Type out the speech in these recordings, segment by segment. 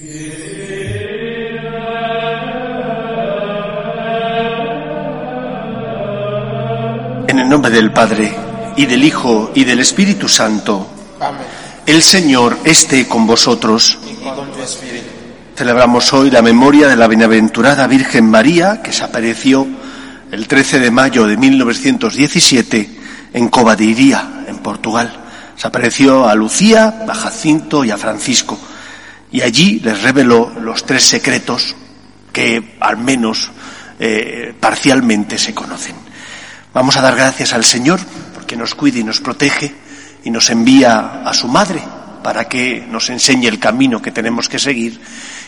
En el nombre del Padre, y del Hijo, y del Espíritu Santo, el Señor esté con vosotros. Celebramos hoy la memoria de la bienaventurada Virgen María, que se apareció el 13 de mayo de 1917 en Covadiría, en Portugal. Se apareció a Lucía, a Jacinto y a Francisco. Y allí les reveló los tres secretos que al menos eh, parcialmente se conocen. Vamos a dar gracias al Señor porque nos cuide y nos protege y nos envía a su madre para que nos enseñe el camino que tenemos que seguir.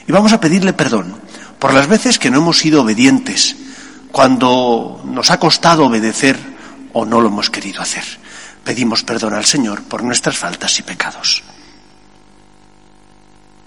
Y vamos a pedirle perdón por las veces que no hemos sido obedientes, cuando nos ha costado obedecer o no lo hemos querido hacer. Pedimos perdón al Señor por nuestras faltas y pecados.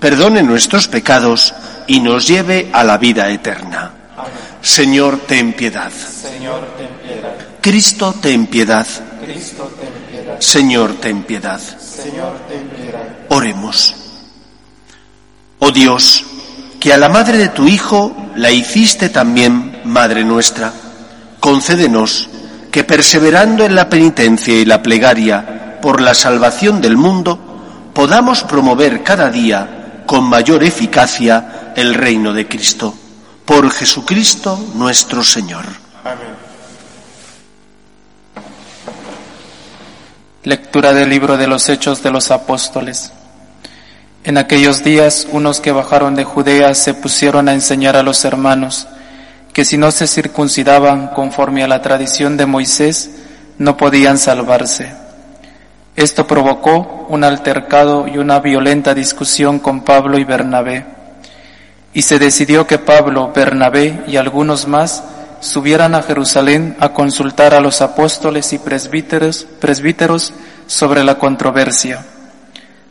perdone nuestros pecados y nos lleve a la vida eterna. Señor, ten piedad. Señor, ten piedad. Cristo, ten piedad. Cristo, ten piedad. Señor, ten piedad. Señor, ten piedad. Oremos. Oh Dios, que a la madre de tu Hijo la hiciste también Madre nuestra, concédenos que perseverando en la penitencia y la plegaria por la salvación del mundo, podamos promover cada día con mayor eficacia el reino de Cristo. Por Jesucristo nuestro Señor. Amén. Lectura del libro de los Hechos de los Apóstoles. En aquellos días unos que bajaron de Judea se pusieron a enseñar a los hermanos que si no se circuncidaban conforme a la tradición de Moisés, no podían salvarse. Esto provocó un altercado y una violenta discusión con Pablo y Bernabé. Y se decidió que Pablo, Bernabé y algunos más subieran a Jerusalén a consultar a los apóstoles y presbíteros, sobre la controversia.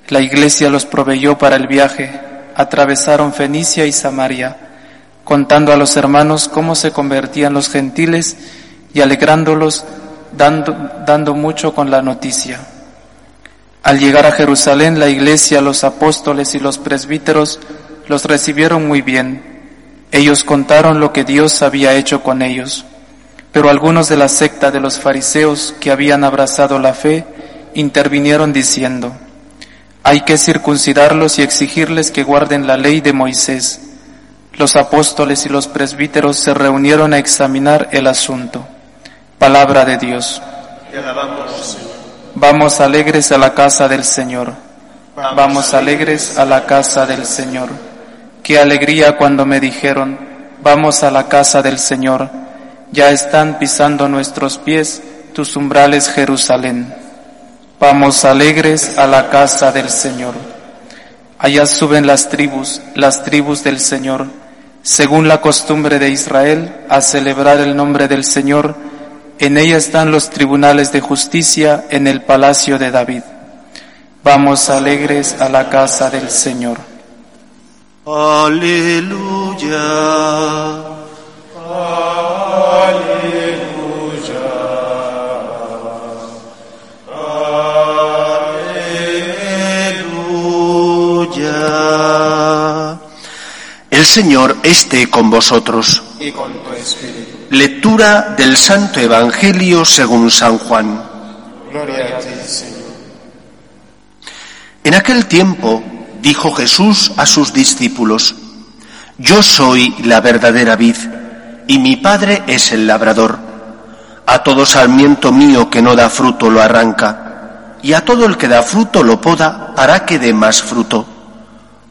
La iglesia los proveyó para el viaje, atravesaron Fenicia y Samaria, contando a los hermanos cómo se convertían los gentiles y alegrándolos dando mucho con la noticia. Al llegar a Jerusalén, la iglesia, los apóstoles y los presbíteros los recibieron muy bien. Ellos contaron lo que Dios había hecho con ellos. Pero algunos de la secta de los fariseos que habían abrazado la fe intervinieron diciendo, hay que circuncidarlos y exigirles que guarden la ley de Moisés. Los apóstoles y los presbíteros se reunieron a examinar el asunto. Palabra de Dios. Vamos alegres a la casa del Señor. Vamos alegres a la casa del Señor. Qué alegría cuando me dijeron, vamos a la casa del Señor. Ya están pisando nuestros pies tus umbrales, Jerusalén. Vamos alegres a la casa del Señor. Allá suben las tribus, las tribus del Señor, según la costumbre de Israel, a celebrar el nombre del Señor. En ella están los tribunales de justicia en el palacio de David. Vamos alegres a la casa del Señor. Aleluya. Aleluya. El Señor esté con vosotros. Y con tu espíritu. Lectura del Santo Evangelio según San Juan. Gloria a ti, Señor. En aquel tiempo dijo Jesús a sus discípulos, Yo soy la verdadera vid, y mi Padre es el labrador. A todo sarmiento mío que no da fruto lo arranca, y a todo el que da fruto lo poda para que dé más fruto.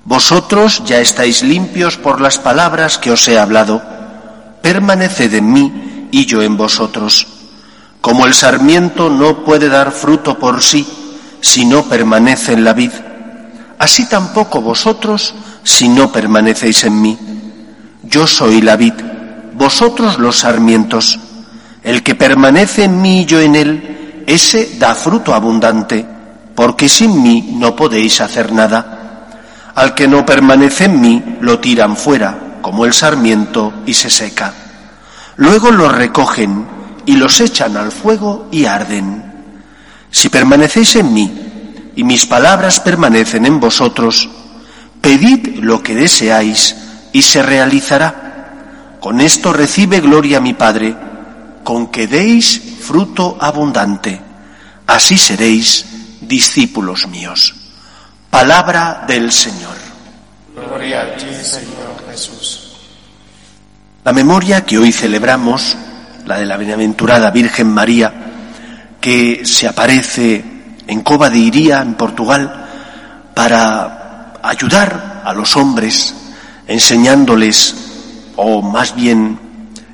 Vosotros ya estáis limpios por las palabras que os he hablado. Permaneced en mí y yo en vosotros. Como el sarmiento no puede dar fruto por sí si no permanece en la vid, así tampoco vosotros si no permanecéis en mí. Yo soy la vid, vosotros los sarmientos. El que permanece en mí y yo en él, ese da fruto abundante, porque sin mí no podéis hacer nada. Al que no permanece en mí, lo tiran fuera, como el sarmiento, y se seca. Luego los recogen y los echan al fuego y arden. Si permanecéis en mí y mis palabras permanecen en vosotros, Pedid lo que deseáis y se realizará. Con esto recibe gloria mi Padre, con que deis fruto abundante. Así seréis discípulos míos. Palabra del Señor. Gloria a ti, Señor Jesús. La memoria que hoy celebramos, la de la bienaventurada Virgen María, que se aparece en Cova de Iría, en Portugal, para ayudar a los hombres enseñándoles o más bien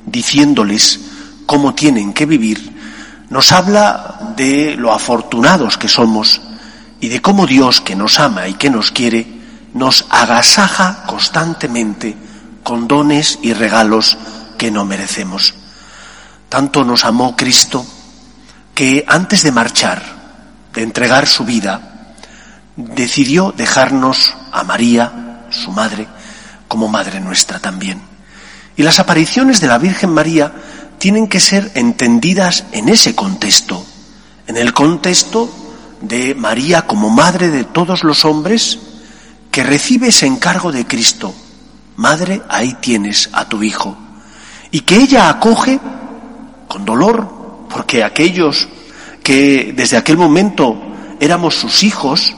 diciéndoles cómo tienen que vivir, nos habla de lo afortunados que somos y de cómo Dios que nos ama y que nos quiere nos agasaja constantemente con dones y regalos que no merecemos. Tanto nos amó Cristo que antes de marchar, de entregar su vida, decidió dejarnos a María, su madre, como madre nuestra también. Y las apariciones de la Virgen María tienen que ser entendidas en ese contexto, en el contexto de María como madre de todos los hombres que recibe ese encargo de Cristo. Madre, ahí tienes a tu hijo. Y que ella acoge con dolor, porque aquellos que desde aquel momento éramos sus hijos,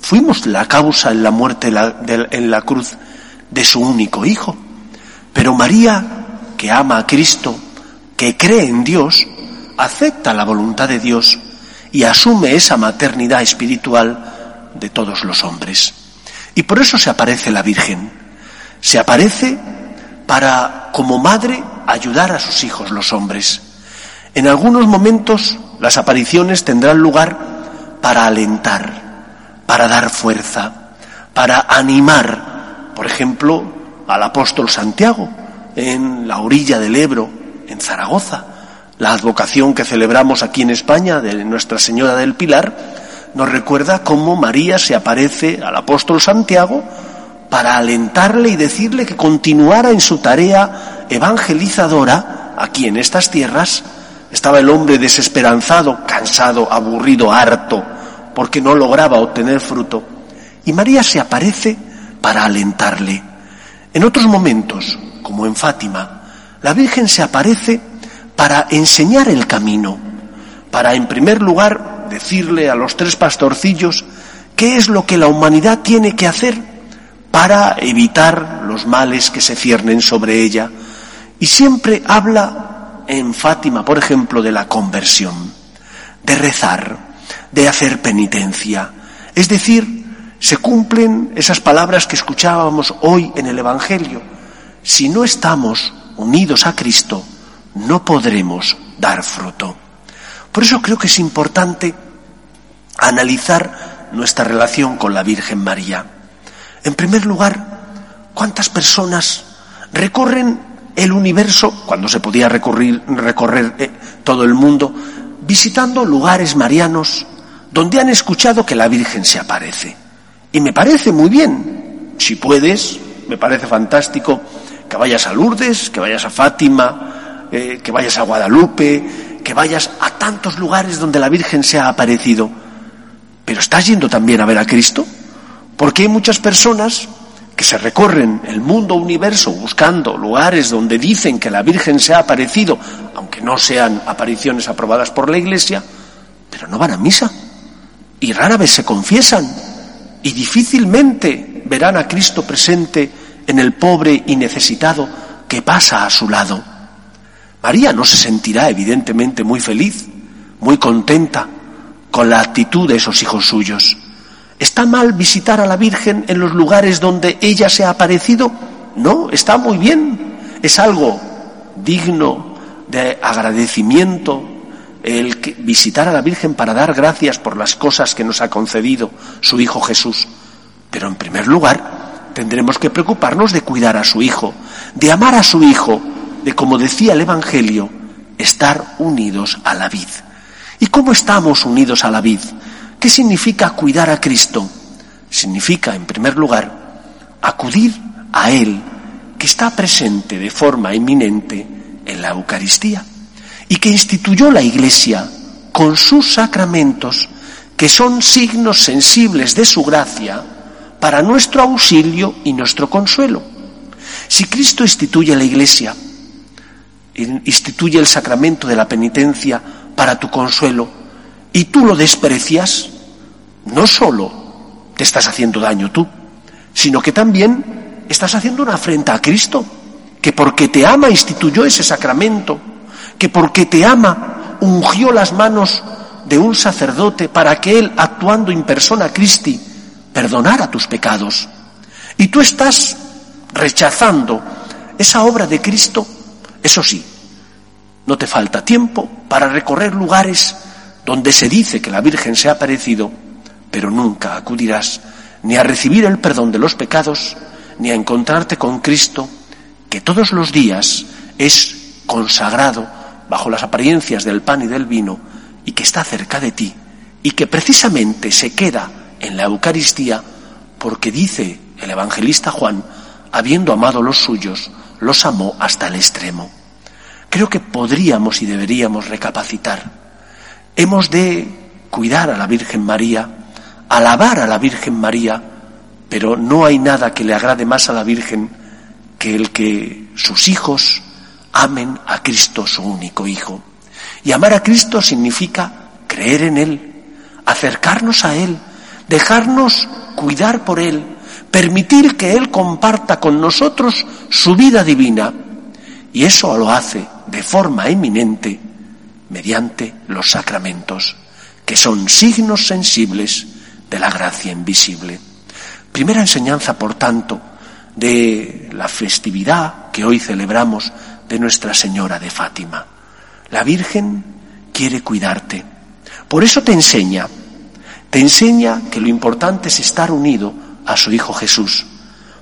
Fuimos la causa en la muerte en la cruz de su único hijo. Pero María, que ama a Cristo, que cree en Dios, acepta la voluntad de Dios y asume esa maternidad espiritual de todos los hombres. Y por eso se aparece la Virgen. Se aparece para, como madre, ayudar a sus hijos los hombres. En algunos momentos las apariciones tendrán lugar para alentar, para dar fuerza, para animar, por ejemplo, al apóstol Santiago en la orilla del Ebro, en Zaragoza. La advocación que celebramos aquí en España de Nuestra Señora del Pilar nos recuerda cómo María se aparece al apóstol Santiago para alentarle y decirle que continuara en su tarea evangelizadora aquí en estas tierras. Estaba el hombre desesperanzado, cansado, aburrido, harto, porque no lograba obtener fruto. Y María se aparece para alentarle. En otros momentos, como en Fátima, la Virgen se aparece para enseñar el camino, para en primer lugar decirle a los tres pastorcillos qué es lo que la humanidad tiene que hacer para evitar los males que se ciernen sobre ella. Y siempre habla en Fátima, por ejemplo, de la conversión, de rezar, de hacer penitencia. Es decir, se cumplen esas palabras que escuchábamos hoy en el Evangelio. Si no estamos unidos a Cristo, no podremos dar fruto. Por eso creo que es importante analizar nuestra relación con la Virgen María. En primer lugar, ¿cuántas personas recorren el universo, cuando se podía recorrer, recorrer eh, todo el mundo, visitando lugares marianos donde han escuchado que la Virgen se aparece. Y me parece muy bien. Si puedes, me parece fantástico que vayas a Lourdes, que vayas a Fátima, eh, que vayas a Guadalupe, que vayas a tantos lugares donde la Virgen se ha aparecido. Pero ¿estás yendo también a ver a Cristo? Porque hay muchas personas que se recorren el mundo universo buscando lugares donde dicen que la Virgen se ha aparecido, aunque no sean apariciones aprobadas por la Iglesia, pero no van a misa y rara vez se confiesan y difícilmente verán a Cristo presente en el pobre y necesitado que pasa a su lado. María no se sentirá evidentemente muy feliz, muy contenta con la actitud de esos hijos suyos. ¿Está mal visitar a la Virgen en los lugares donde ella se ha aparecido? No, está muy bien. Es algo digno de agradecimiento el visitar a la Virgen para dar gracias por las cosas que nos ha concedido su Hijo Jesús. Pero en primer lugar, tendremos que preocuparnos de cuidar a su Hijo, de amar a su Hijo, de, como decía el Evangelio, estar unidos a la vid. ¿Y cómo estamos unidos a la vid? ¿Qué significa cuidar a Cristo? Significa, en primer lugar, acudir a Él, que está presente de forma eminente en la Eucaristía y que instituyó la Iglesia con sus sacramentos, que son signos sensibles de su gracia para nuestro auxilio y nuestro consuelo. Si Cristo instituye la Iglesia, instituye el sacramento de la penitencia para tu consuelo, y tú lo desprecias, no solo te estás haciendo daño tú, sino que también estás haciendo una afrenta a Cristo, que porque te ama instituyó ese sacramento que porque te ama ungió las manos de un sacerdote para que él, actuando en persona Christi, perdonara tus pecados. Y tú estás rechazando esa obra de Cristo, eso sí, no te falta tiempo para recorrer lugares donde se dice que la Virgen se ha aparecido, pero nunca acudirás ni a recibir el perdón de los pecados, ni a encontrarte con Cristo, que todos los días es consagrado bajo las apariencias del pan y del vino y que está cerca de ti y que precisamente se queda en la Eucaristía porque dice el evangelista Juan, habiendo amado los suyos, los amó hasta el extremo. Creo que podríamos y deberíamos recapacitar. Hemos de cuidar a la Virgen María, alabar a la Virgen María, pero no hay nada que le agrade más a la Virgen que el que sus hijos amen a Cristo, su único Hijo. Y amar a Cristo significa creer en Él, acercarnos a Él, dejarnos cuidar por Él, permitir que Él comparta con nosotros su vida divina. Y eso lo hace de forma eminente mediante los sacramentos, que son signos sensibles de la gracia invisible. Primera enseñanza, por tanto, de la festividad que hoy celebramos de Nuestra Señora de Fátima. La Virgen quiere cuidarte. Por eso te enseña, te enseña que lo importante es estar unido a su Hijo Jesús.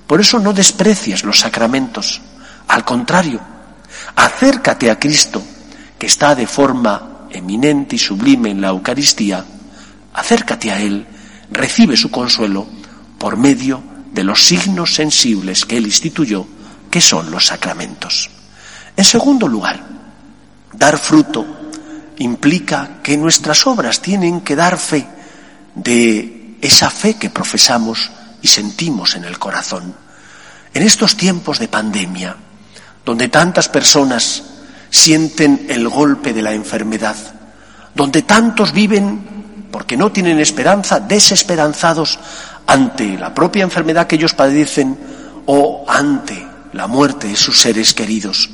Por eso no desprecies los sacramentos. Al contrario, acércate a Cristo, que está de forma eminente y sublime en la Eucaristía. Acércate a Él, recibe su consuelo por medio de los signos sensibles que Él instituyó, que son los sacramentos. En segundo lugar, dar fruto implica que nuestras obras tienen que dar fe de esa fe que profesamos y sentimos en el corazón. En estos tiempos de pandemia, donde tantas personas sienten el golpe de la enfermedad, donde tantos viven porque no tienen esperanza, desesperanzados ante la propia enfermedad que ellos padecen o ante la muerte de sus seres queridos.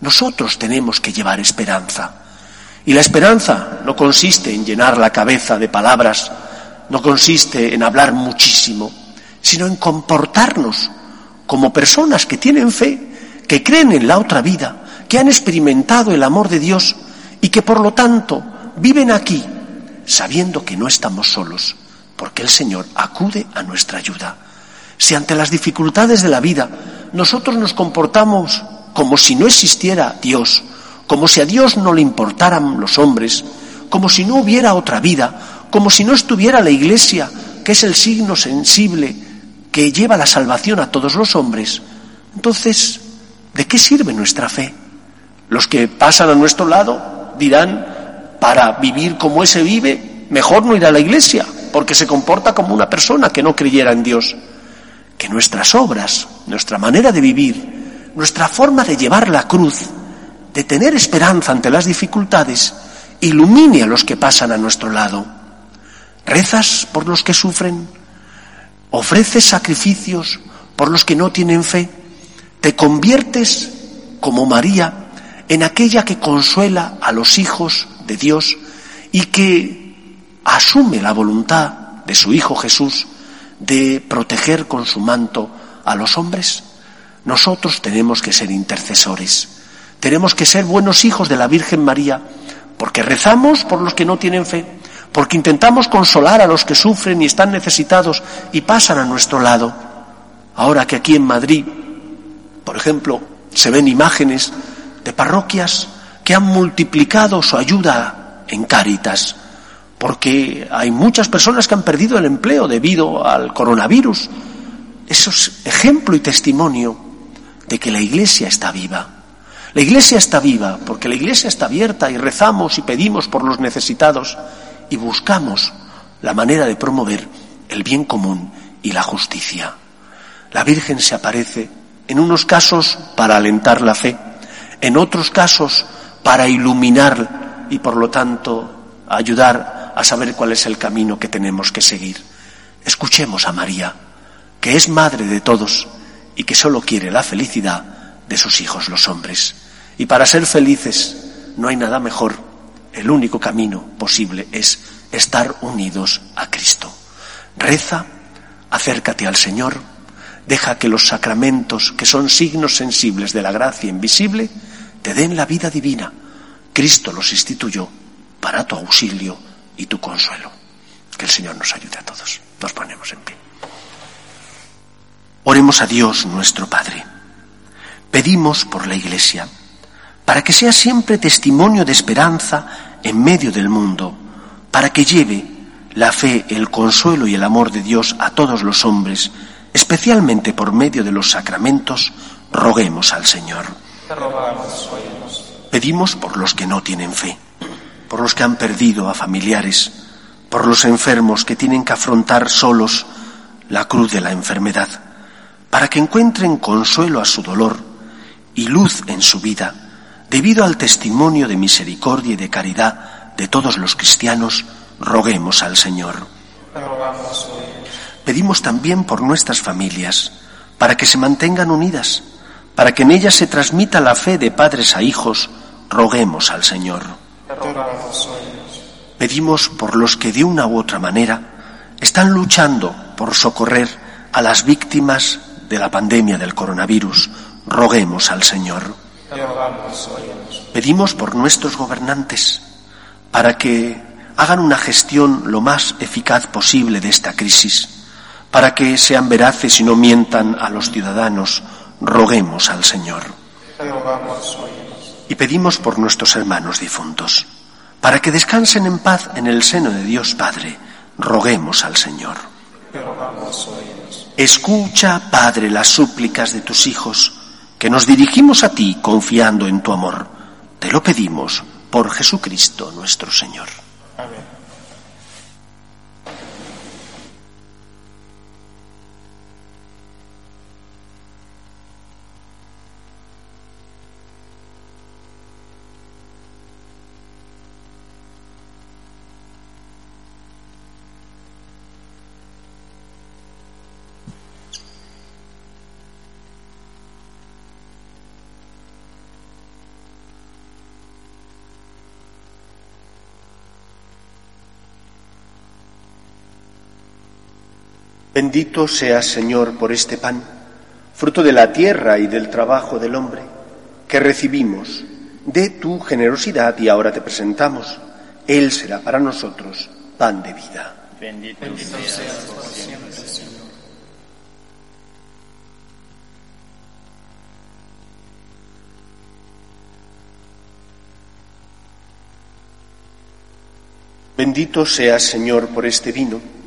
Nosotros tenemos que llevar esperanza. Y la esperanza no consiste en llenar la cabeza de palabras, no consiste en hablar muchísimo, sino en comportarnos como personas que tienen fe, que creen en la otra vida, que han experimentado el amor de Dios y que por lo tanto viven aquí sabiendo que no estamos solos, porque el Señor acude a nuestra ayuda. Si ante las dificultades de la vida nosotros nos comportamos como si no existiera Dios, como si a Dios no le importaran los hombres, como si no hubiera otra vida, como si no estuviera la Iglesia, que es el signo sensible que lleva la salvación a todos los hombres, entonces, ¿de qué sirve nuestra fe? Los que pasan a nuestro lado dirán, para vivir como ese vive, mejor no ir a la Iglesia, porque se comporta como una persona que no creyera en Dios. Que nuestras obras, nuestra manera de vivir, nuestra forma de llevar la cruz, de tener esperanza ante las dificultades, ilumine a los que pasan a nuestro lado. ¿Rezas por los que sufren? ¿Ofreces sacrificios por los que no tienen fe. Te conviertes, como María, en aquella que consuela a los hijos de Dios y que asume la voluntad de su Hijo Jesús de proteger con su manto a los hombres. Nosotros tenemos que ser intercesores, tenemos que ser buenos hijos de la Virgen María, porque rezamos por los que no tienen fe, porque intentamos consolar a los que sufren y están necesitados y pasan a nuestro lado. Ahora que aquí en Madrid, por ejemplo, se ven imágenes de parroquias que han multiplicado su ayuda en Cáritas, porque hay muchas personas que han perdido el empleo debido al coronavirus. Eso es ejemplo y testimonio de que la Iglesia está viva. La Iglesia está viva porque la Iglesia está abierta y rezamos y pedimos por los necesitados y buscamos la manera de promover el bien común y la justicia. La Virgen se aparece en unos casos para alentar la fe, en otros casos para iluminar y por lo tanto ayudar a saber cuál es el camino que tenemos que seguir. Escuchemos a María, que es madre de todos y que solo quiere la felicidad de sus hijos los hombres. Y para ser felices no hay nada mejor, el único camino posible es estar unidos a Cristo. Reza, acércate al Señor, deja que los sacramentos, que son signos sensibles de la gracia invisible, te den la vida divina. Cristo los instituyó para tu auxilio y tu consuelo. Que el Señor nos ayude a todos. Nos ponemos en pie. Oremos a Dios nuestro Padre. Pedimos por la Iglesia, para que sea siempre testimonio de esperanza en medio del mundo, para que lleve la fe, el consuelo y el amor de Dios a todos los hombres, especialmente por medio de los sacramentos, roguemos al Señor. Pedimos por los que no tienen fe, por los que han perdido a familiares, por los enfermos que tienen que afrontar solos la cruz de la enfermedad, para que encuentren consuelo a su dolor y luz en su vida, debido al testimonio de misericordia y de caridad de todos los cristianos, roguemos al Señor. Pedimos también por nuestras familias, para que se mantengan unidas, para que en ellas se transmita la fe de padres a hijos, roguemos al Señor. Pedimos por los que de una u otra manera están luchando por socorrer a las víctimas de la pandemia del coronavirus, roguemos al Señor. Pedimos por nuestros gobernantes para que hagan una gestión lo más eficaz posible de esta crisis, para que sean veraces y no mientan a los ciudadanos, roguemos al Señor. Y pedimos por nuestros hermanos difuntos, para que descansen en paz en el seno de Dios Padre, roguemos al Señor. Escucha, Padre, las súplicas de tus hijos, que nos dirigimos a ti confiando en tu amor. Te lo pedimos por Jesucristo nuestro Señor. Bendito seas, Señor, por este pan, fruto de la tierra y del trabajo del hombre, que recibimos de tu generosidad y ahora te presentamos. Él será para nosotros pan de vida. Bendito, seas por siempre, Señor. Bendito seas, Señor, por este vino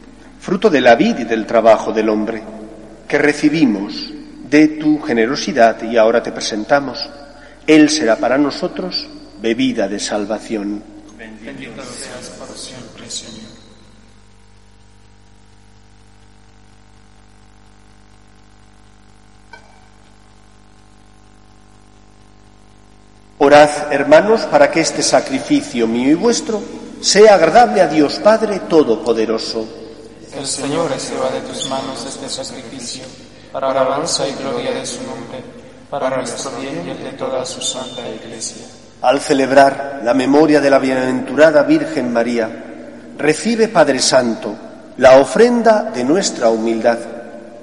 fruto de la vida y del trabajo del hombre, que recibimos de tu generosidad y ahora te presentamos. Él será para nosotros bebida de salvación. Bendito seas por siempre, Señor. Orad, hermanos, para que este sacrificio mío y vuestro sea agradable a Dios Padre Todopoderoso. El Señor reciba de tus manos este sacrificio para alabanza y gloria de su nombre, para nuestro bien y de toda su santa Iglesia. Al celebrar la memoria de la bienaventurada Virgen María, recibe, Padre Santo, la ofrenda de nuestra humildad,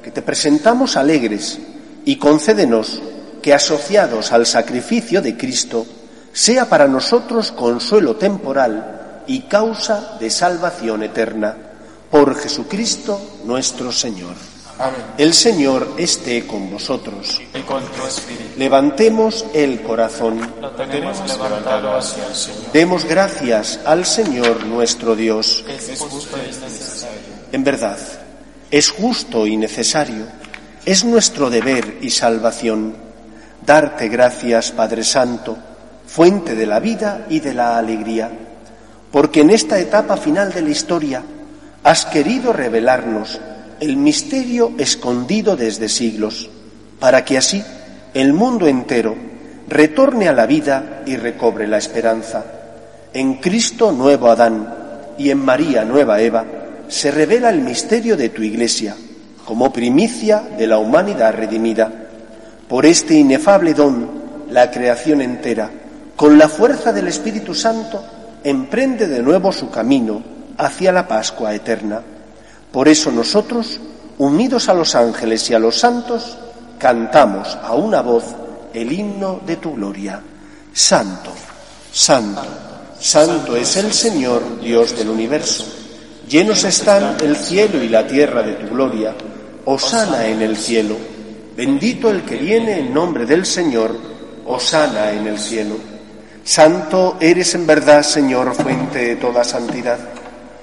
que te presentamos alegres, y concédenos que, asociados al sacrificio de Cristo, sea para nosotros consuelo temporal y causa de salvación eterna. Por Jesucristo nuestro Señor. El Señor esté con vosotros. Y con tu espíritu. Levantemos el corazón. Lo tenemos levantado hacia el Señor. Demos gracias al Señor nuestro Dios. Es justo y necesario. En verdad, es justo y necesario. Es nuestro deber y salvación darte gracias, Padre Santo, fuente de la vida y de la alegría, porque en esta etapa final de la historia has querido revelarnos el misterio escondido desde siglos, para que así el mundo entero retorne a la vida y recobre la esperanza. En Cristo nuevo Adán y en María nueva Eva se revela el misterio de tu Iglesia como primicia de la humanidad redimida. Por este inefable don, la creación entera, con la fuerza del Espíritu Santo, emprende de nuevo su camino hacia la Pascua eterna. Por eso nosotros, unidos a los ángeles y a los santos, cantamos a una voz el himno de tu gloria. Santo, santo, santo es el Señor, Dios del universo. Llenos están el cielo y la tierra de tu gloria. Osana en el cielo. Bendito el que viene en nombre del Señor. Osana en el cielo. Santo eres en verdad, Señor, fuente de toda santidad.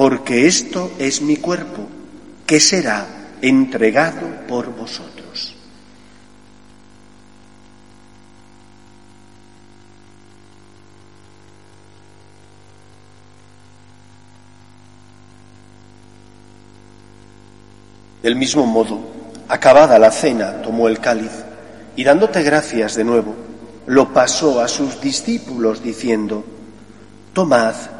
porque esto es mi cuerpo, que será entregado por vosotros. Del mismo modo, acabada la cena, tomó el cáliz y dándote gracias de nuevo, lo pasó a sus discípulos diciendo, Tomad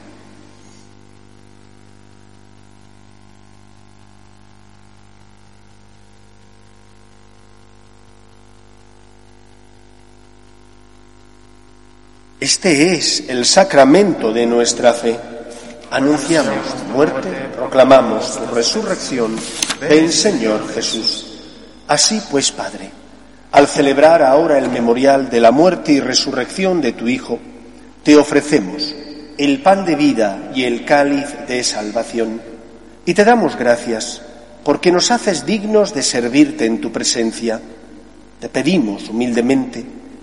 Este es el sacramento de nuestra fe. Anunciamos tu muerte, proclamamos tu resurrección. Ven, Señor Jesús. Así pues, Padre, al celebrar ahora el memorial de la muerte y resurrección de tu Hijo, te ofrecemos el pan de vida y el cáliz de salvación. Y te damos gracias porque nos haces dignos de servirte en tu presencia. Te pedimos humildemente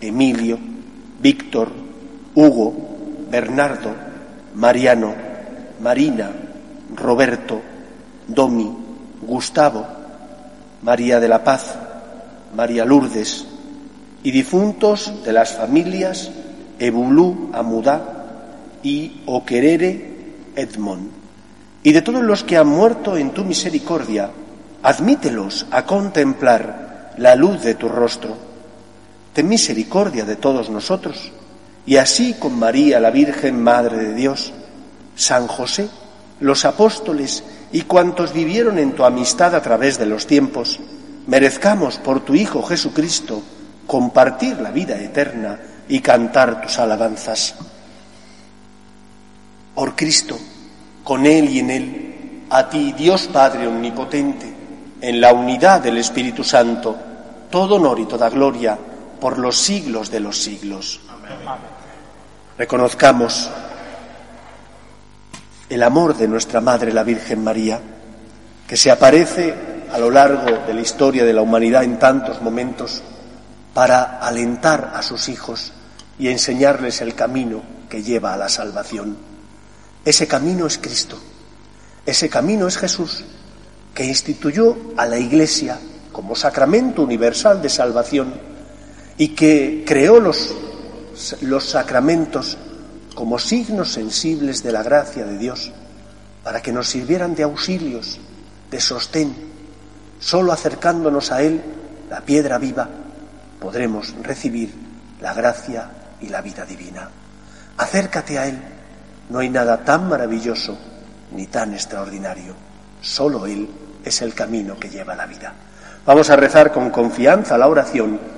Emilio, Víctor, Hugo, Bernardo, Mariano, Marina, Roberto, Domi, Gustavo, María de la Paz, María Lourdes y difuntos de las familias Ebulú Amudá y Oquerere Edmond, y de todos los que han muerto en tu misericordia, admítelos a contemplar la luz de tu rostro. Ten misericordia de todos nosotros, y así con María, la Virgen Madre de Dios, San José, los apóstoles y cuantos vivieron en tu amistad a través de los tiempos, merezcamos por tu Hijo Jesucristo compartir la vida eterna y cantar tus alabanzas. Por Cristo, con Él y en Él, a ti, Dios Padre Omnipotente, en la unidad del Espíritu Santo, todo honor y toda gloria por los siglos de los siglos. Reconozcamos el amor de nuestra Madre la Virgen María, que se aparece a lo largo de la historia de la humanidad en tantos momentos para alentar a sus hijos y enseñarles el camino que lleva a la salvación. Ese camino es Cristo, ese camino es Jesús, que instituyó a la Iglesia como sacramento universal de salvación y que creó los, los sacramentos como signos sensibles de la gracia de Dios, para que nos sirvieran de auxilios, de sostén. Solo acercándonos a Él, la piedra viva, podremos recibir la gracia y la vida divina. Acércate a Él. No hay nada tan maravilloso ni tan extraordinario. Solo Él es el camino que lleva a la vida. Vamos a rezar con confianza la oración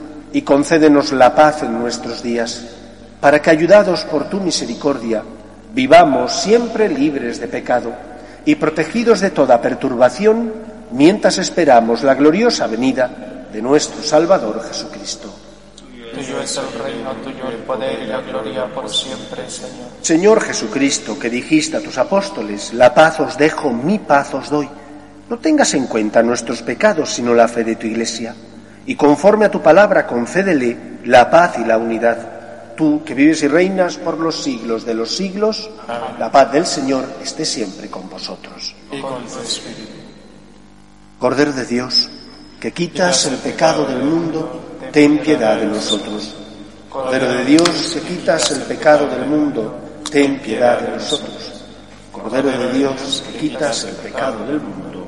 y concédenos la paz en nuestros días para que, ayudados por tu misericordia, vivamos siempre libres de pecado y protegidos de toda perturbación mientras esperamos la gloriosa venida de nuestro Salvador Jesucristo. Tuyo es el reino, tuyo el poder y la gloria por siempre, Señor. Señor Jesucristo, que dijiste a tus apóstoles, la paz os dejo, mi paz os doy. No tengas en cuenta nuestros pecados, sino la fe de tu Iglesia. Y conforme a tu palabra, concédele la paz y la unidad tú que vives y reinas por los siglos de los siglos, la paz del Señor esté siempre con vosotros. Cordero de Dios, que quitas el pecado del mundo, ten piedad de nosotros. Cordero de Dios, que quitas el pecado del mundo, ten piedad de nosotros. Cordero de Dios, que quitas el pecado del mundo,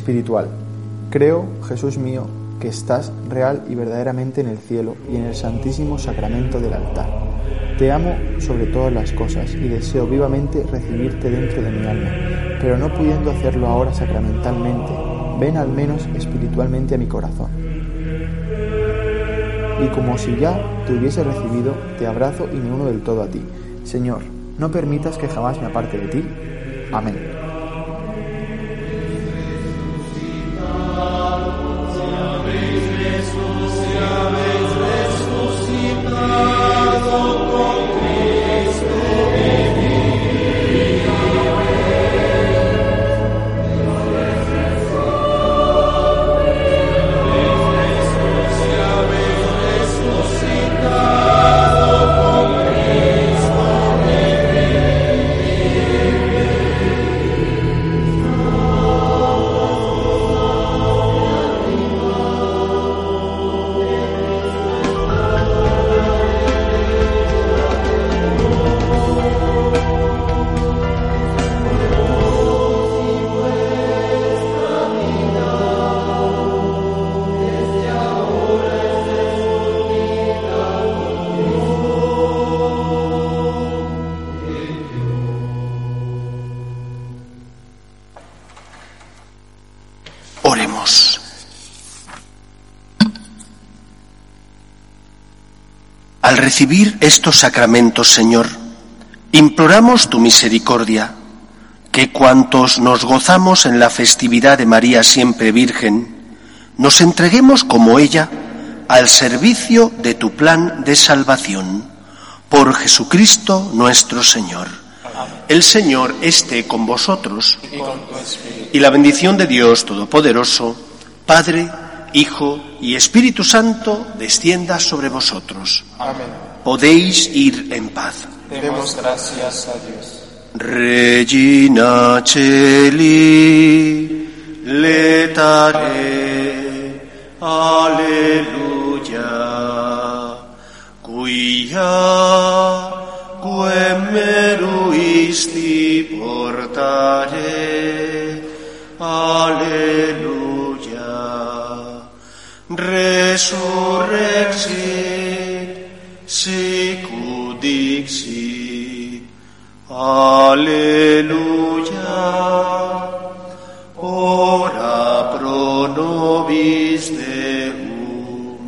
Espiritual. Creo, Jesús mío, que estás real y verdaderamente en el cielo y en el santísimo sacramento del altar. Te amo sobre todas las cosas y deseo vivamente recibirte dentro de mi alma, pero no pudiendo hacerlo ahora sacramentalmente, ven al menos espiritualmente a mi corazón. Y como si ya te hubiese recibido, te abrazo y me uno del todo a ti. Señor, no permitas que jamás me aparte de ti. Amén. Recibir estos sacramentos, Señor, imploramos tu misericordia, que cuantos nos gozamos en la festividad de María siempre Virgen, nos entreguemos como ella al servicio de tu plan de salvación. Por Jesucristo nuestro Señor. El Señor esté con vosotros y la bendición de Dios Todopoderoso, Padre, Hijo y Espíritu Santo descienda sobre vosotros. Amén. Podéis ir en paz. Demos gracias a Dios. Regina Celi, letare, alleluia, quia quem meruisti portare, alleluia, σωρέξει σηκούντιξη Αλληλούια ώρα προνομίστε μου